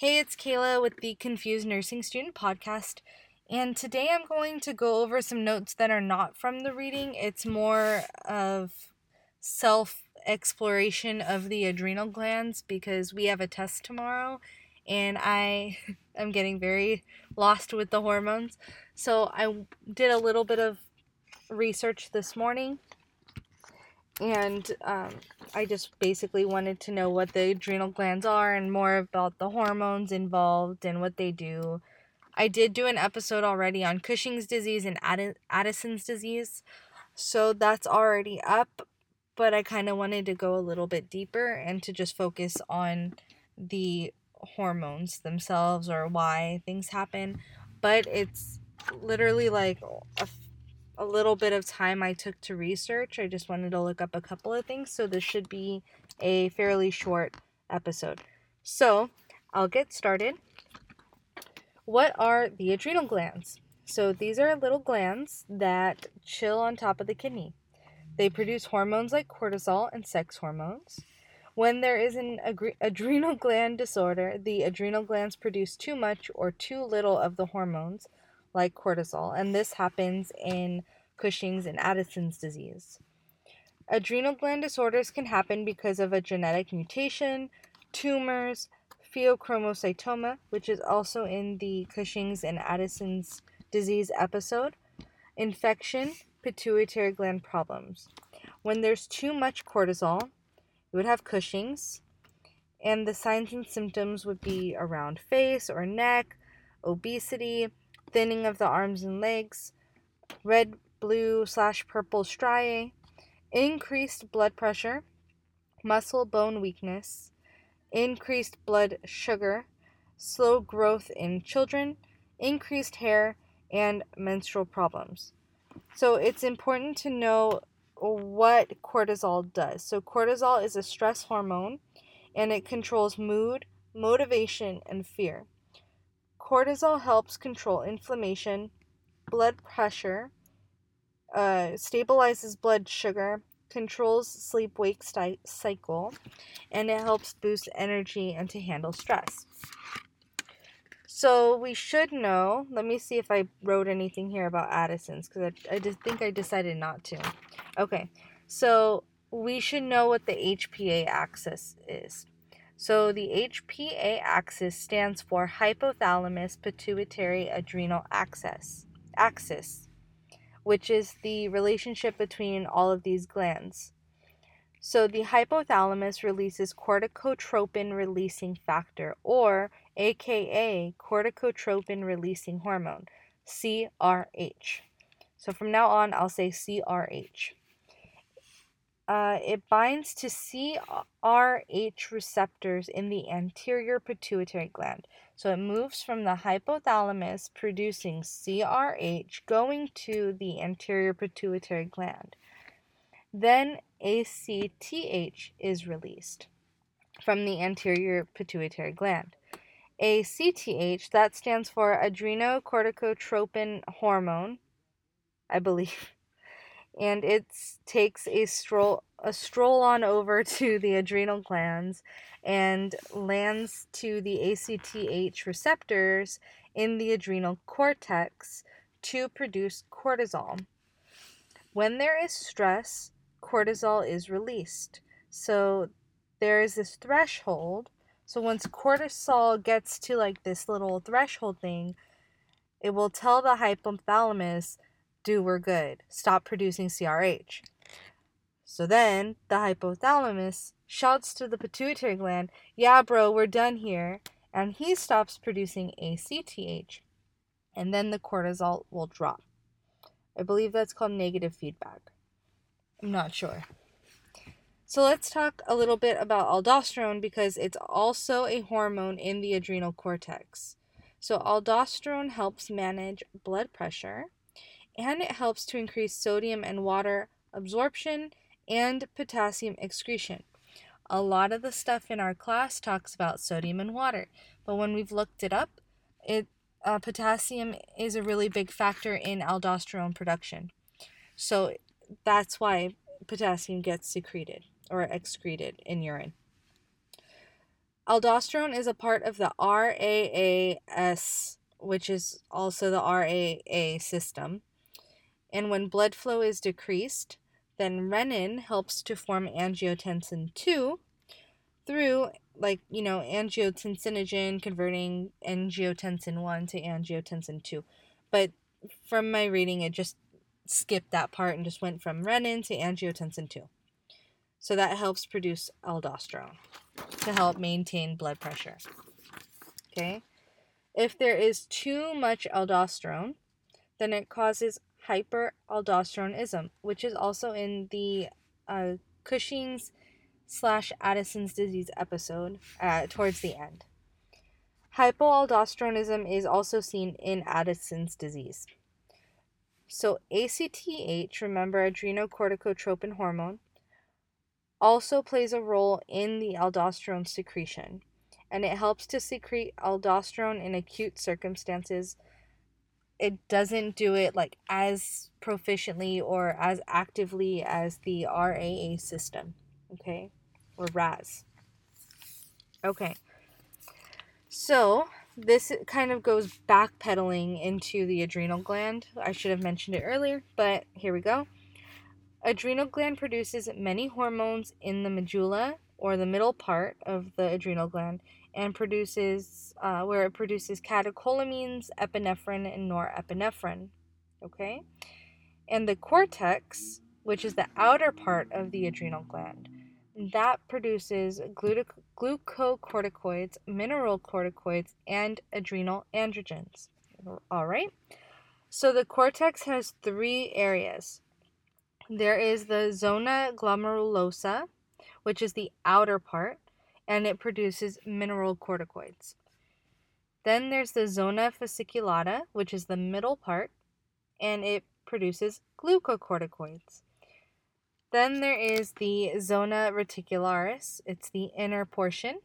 Hey, it's Kayla with the Confused Nursing Student Podcast, and today I'm going to go over some notes that are not from the reading. It's more of self exploration of the adrenal glands because we have a test tomorrow and I am getting very lost with the hormones. So I did a little bit of research this morning and um, I just basically wanted to know what the adrenal glands are and more about the hormones involved and what they do. I did do an episode already on Cushing's disease and Addison's disease, so that's already up, but I kind of wanted to go a little bit deeper and to just focus on the hormones themselves or why things happen. But it's literally like a a little bit of time I took to research. I just wanted to look up a couple of things, so this should be a fairly short episode. So, I'll get started. What are the adrenal glands? So, these are little glands that chill on top of the kidney. They produce hormones like cortisol and sex hormones. When there is an adrenal gland disorder, the adrenal glands produce too much or too little of the hormones like cortisol, and this happens in Cushing's and Addison's disease. Adrenal gland disorders can happen because of a genetic mutation, tumors, pheochromocytoma, which is also in the Cushing's and Addison's disease episode, infection, pituitary gland problems. When there's too much cortisol, you would have Cushing's, and the signs and symptoms would be around face or neck, obesity, thinning of the arms and legs, red, blue slash purple striae, increased blood pressure, muscle bone weakness, increased blood sugar, slow growth in children, increased hair, and menstrual problems. So it's important to know what cortisol does. So, cortisol is a stress hormone and it controls mood, motivation, and fear. Cortisol helps control inflammation, blood pressure, uh, stabilizes blood sugar, controls sleep wake cycle, and it helps boost energy and to handle stress. So we should know. Let me see if I wrote anything here about Addison's because I, I just think I decided not to. Okay, so we should know what the HPA axis is. So the HPA axis stands for hypothalamus pituitary adrenal axis. Axis, which is the relationship between all of these glands. So the hypothalamus releases corticotropin releasing factor or aka corticotropin releasing hormone, CRH. So from now on I'll say CRH uh, it binds to CRH receptors in the anterior pituitary gland. So it moves from the hypothalamus producing CRH going to the anterior pituitary gland. Then ACTH is released from the anterior pituitary gland. ACTH, that stands for adrenocorticotropin hormone, I believe and it takes a stroll a stroll on over to the adrenal glands and lands to the ACTH receptors in the adrenal cortex to produce cortisol. When there is stress, cortisol is released. So there is this threshold. So once cortisol gets to like this little threshold thing, it will tell the hypothalamus do we're good. Stop producing CRH. So then the hypothalamus shouts to the pituitary gland, Yeah, bro, we're done here. And he stops producing ACTH. And then the cortisol will drop. I believe that's called negative feedback. I'm not sure. So let's talk a little bit about aldosterone because it's also a hormone in the adrenal cortex. So aldosterone helps manage blood pressure and it helps to increase sodium and water absorption and potassium excretion. A lot of the stuff in our class talks about sodium and water, but when we've looked it up, it uh, potassium is a really big factor in aldosterone production. So that's why potassium gets secreted or excreted in urine. Aldosterone is a part of the RAAS, which is also the RAA system. And when blood flow is decreased, then renin helps to form angiotensin 2 through, like, you know, angiotensinogen converting angiotensin 1 to angiotensin 2. But from my reading, it just skipped that part and just went from renin to angiotensin 2. So that helps produce aldosterone to help maintain blood pressure. Okay? If there is too much aldosterone, then it causes hyperaldosteronism, which is also in the uh, Cushing's slash Addison's disease episode uh, towards the end. Hypoaldosteronism is also seen in Addison's disease. So ACTH, remember adrenocorticotropin hormone, also plays a role in the aldosterone secretion, and it helps to secrete aldosterone in acute circumstances. It doesn't do it like as proficiently or as actively as the RAA system, okay, or RAS. Okay, so this kind of goes backpedaling into the adrenal gland. I should have mentioned it earlier, but here we go. Adrenal gland produces many hormones in the medulla or the middle part of the adrenal gland and produces uh, where it produces catecholamines, epinephrine, and norepinephrine. Okay, and the cortex, which is the outer part of the adrenal gland, that produces glutic- glucocorticoids, mineral corticoids, and adrenal androgens. All right. So the cortex has three areas there is the zona glomerulosa, which is the outer part, and it produces mineral corticoids. Then there's the zona fasciculata, which is the middle part, and it produces glucocorticoids. Then there is the zona reticularis, it's the inner portion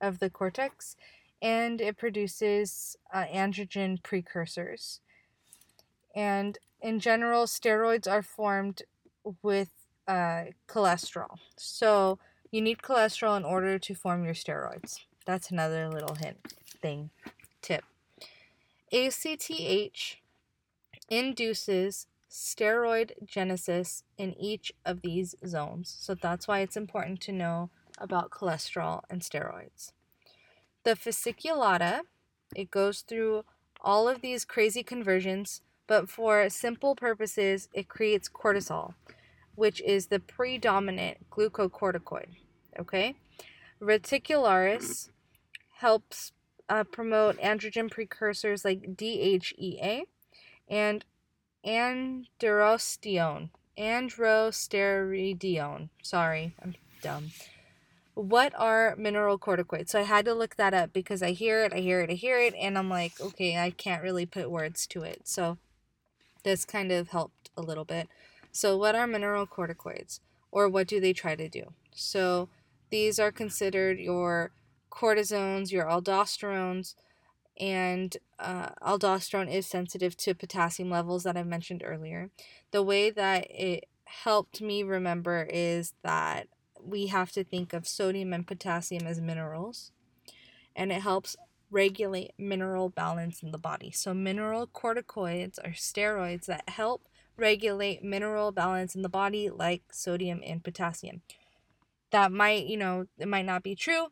of the cortex, and it produces uh, androgen precursors. And in general, steroids are formed with uh, cholesterol. So you need cholesterol in order to form your steroids. That's another little hint thing tip. ACTH induces steroid genesis in each of these zones. So that's why it's important to know about cholesterol and steroids. The fasciculata, it goes through all of these crazy conversions but for simple purposes, it creates cortisol, which is the predominant glucocorticoid. Okay? Reticularis helps uh, promote androgen precursors like DHEA and androstenedione. Androstenedione. Sorry, I'm dumb. What are mineral corticoids? So I had to look that up because I hear it, I hear it, I hear it, and I'm like, okay, I can't really put words to it. So this kind of helped a little bit. So, what are mineral corticoids, or what do they try to do? So, these are considered your cortisones, your aldosterones, and uh, aldosterone is sensitive to potassium levels that I mentioned earlier. The way that it helped me remember is that we have to think of sodium and potassium as minerals, and it helps regulate mineral balance in the body. So, mineral corticoids are steroids that help regulate mineral balance in the body, like sodium and potassium. That might, you know, it might not be true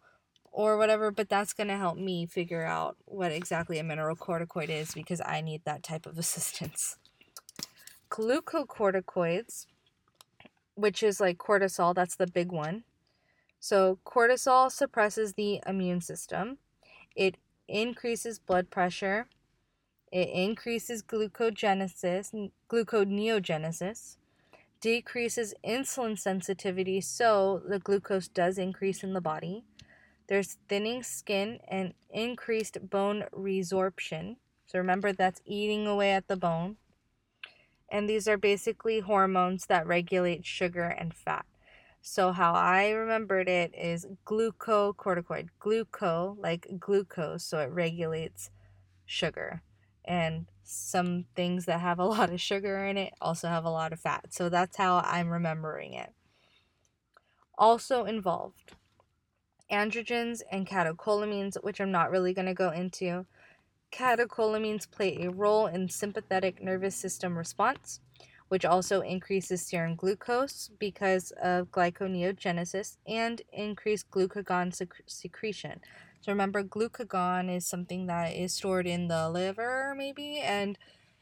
or whatever, but that's going to help me figure out what exactly a mineral corticoid is because I need that type of assistance. Glucocorticoids, which is like cortisol, that's the big one. So, cortisol suppresses the immune system. It increases blood pressure, it increases glucogenesis, gluconeogenesis, decreases insulin sensitivity, so the glucose does increase in the body. There's thinning skin and increased bone resorption. So remember, that's eating away at the bone. And these are basically hormones that regulate sugar and fat. So how I remembered it is glucocorticoid. Gluco, like glucose, so it regulates sugar. And some things that have a lot of sugar in it also have a lot of fat. So that's how I'm remembering it. Also involved androgens, and catecholamines, which I'm not really going to go into. Catecholamines play a role in sympathetic nervous system response, which also increases serum glucose because of glyconeogenesis and increased glucagon sec- secretion. So remember, glucagon is something that is stored in the liver, maybe, and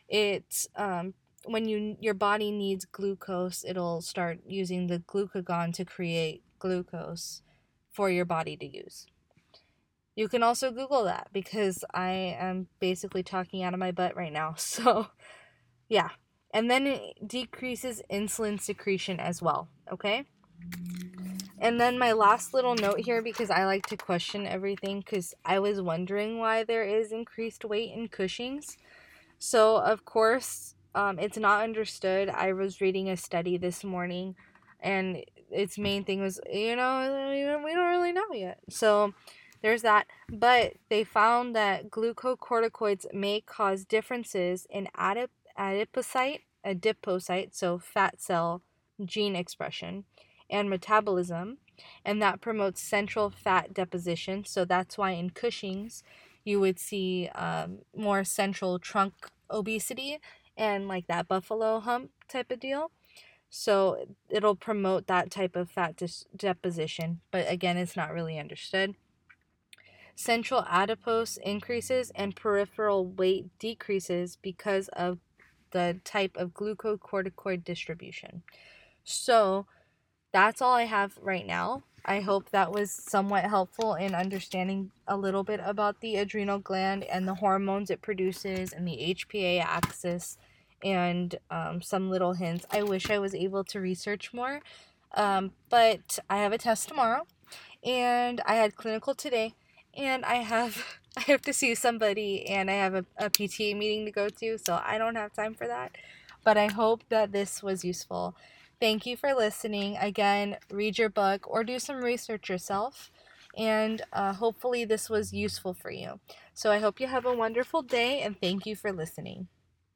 it's um, when you your body needs glucose, it'll start using the glucagon to create glucose for your body to use. You can also Google that because I am basically talking out of my butt right now. So, yeah. And then it decreases insulin secretion as well, okay? And then my last little note here because I like to question everything because I was wondering why there is increased weight in Cushing's. So, of course, um, it's not understood. I was reading a study this morning, and its main thing was, you know, we don't really know yet. So, there's that. But they found that glucocorticoids may cause differences in adip- adipocyte, adipocyte, so fat cell gene expression, and metabolism, and that promotes central fat deposition. So that's why in Cushing's, you would see um, more central trunk obesity and like that buffalo hump type of deal. So it'll promote that type of fat dis- deposition, but again, it's not really understood. Central adipose increases and peripheral weight decreases because of the type of glucocorticoid distribution. So that's all I have right now. I hope that was somewhat helpful in understanding a little bit about the adrenal gland and the hormones it produces and the HPA axis and um, some little hints. I wish I was able to research more, um, but I have a test tomorrow and I had clinical today and I have I have to see somebody and I have a, a PTA meeting to go to, so I don't have time for that. But I hope that this was useful. Thank you for listening. Again, read your book or do some research yourself. And uh, hopefully, this was useful for you. So, I hope you have a wonderful day and thank you for listening.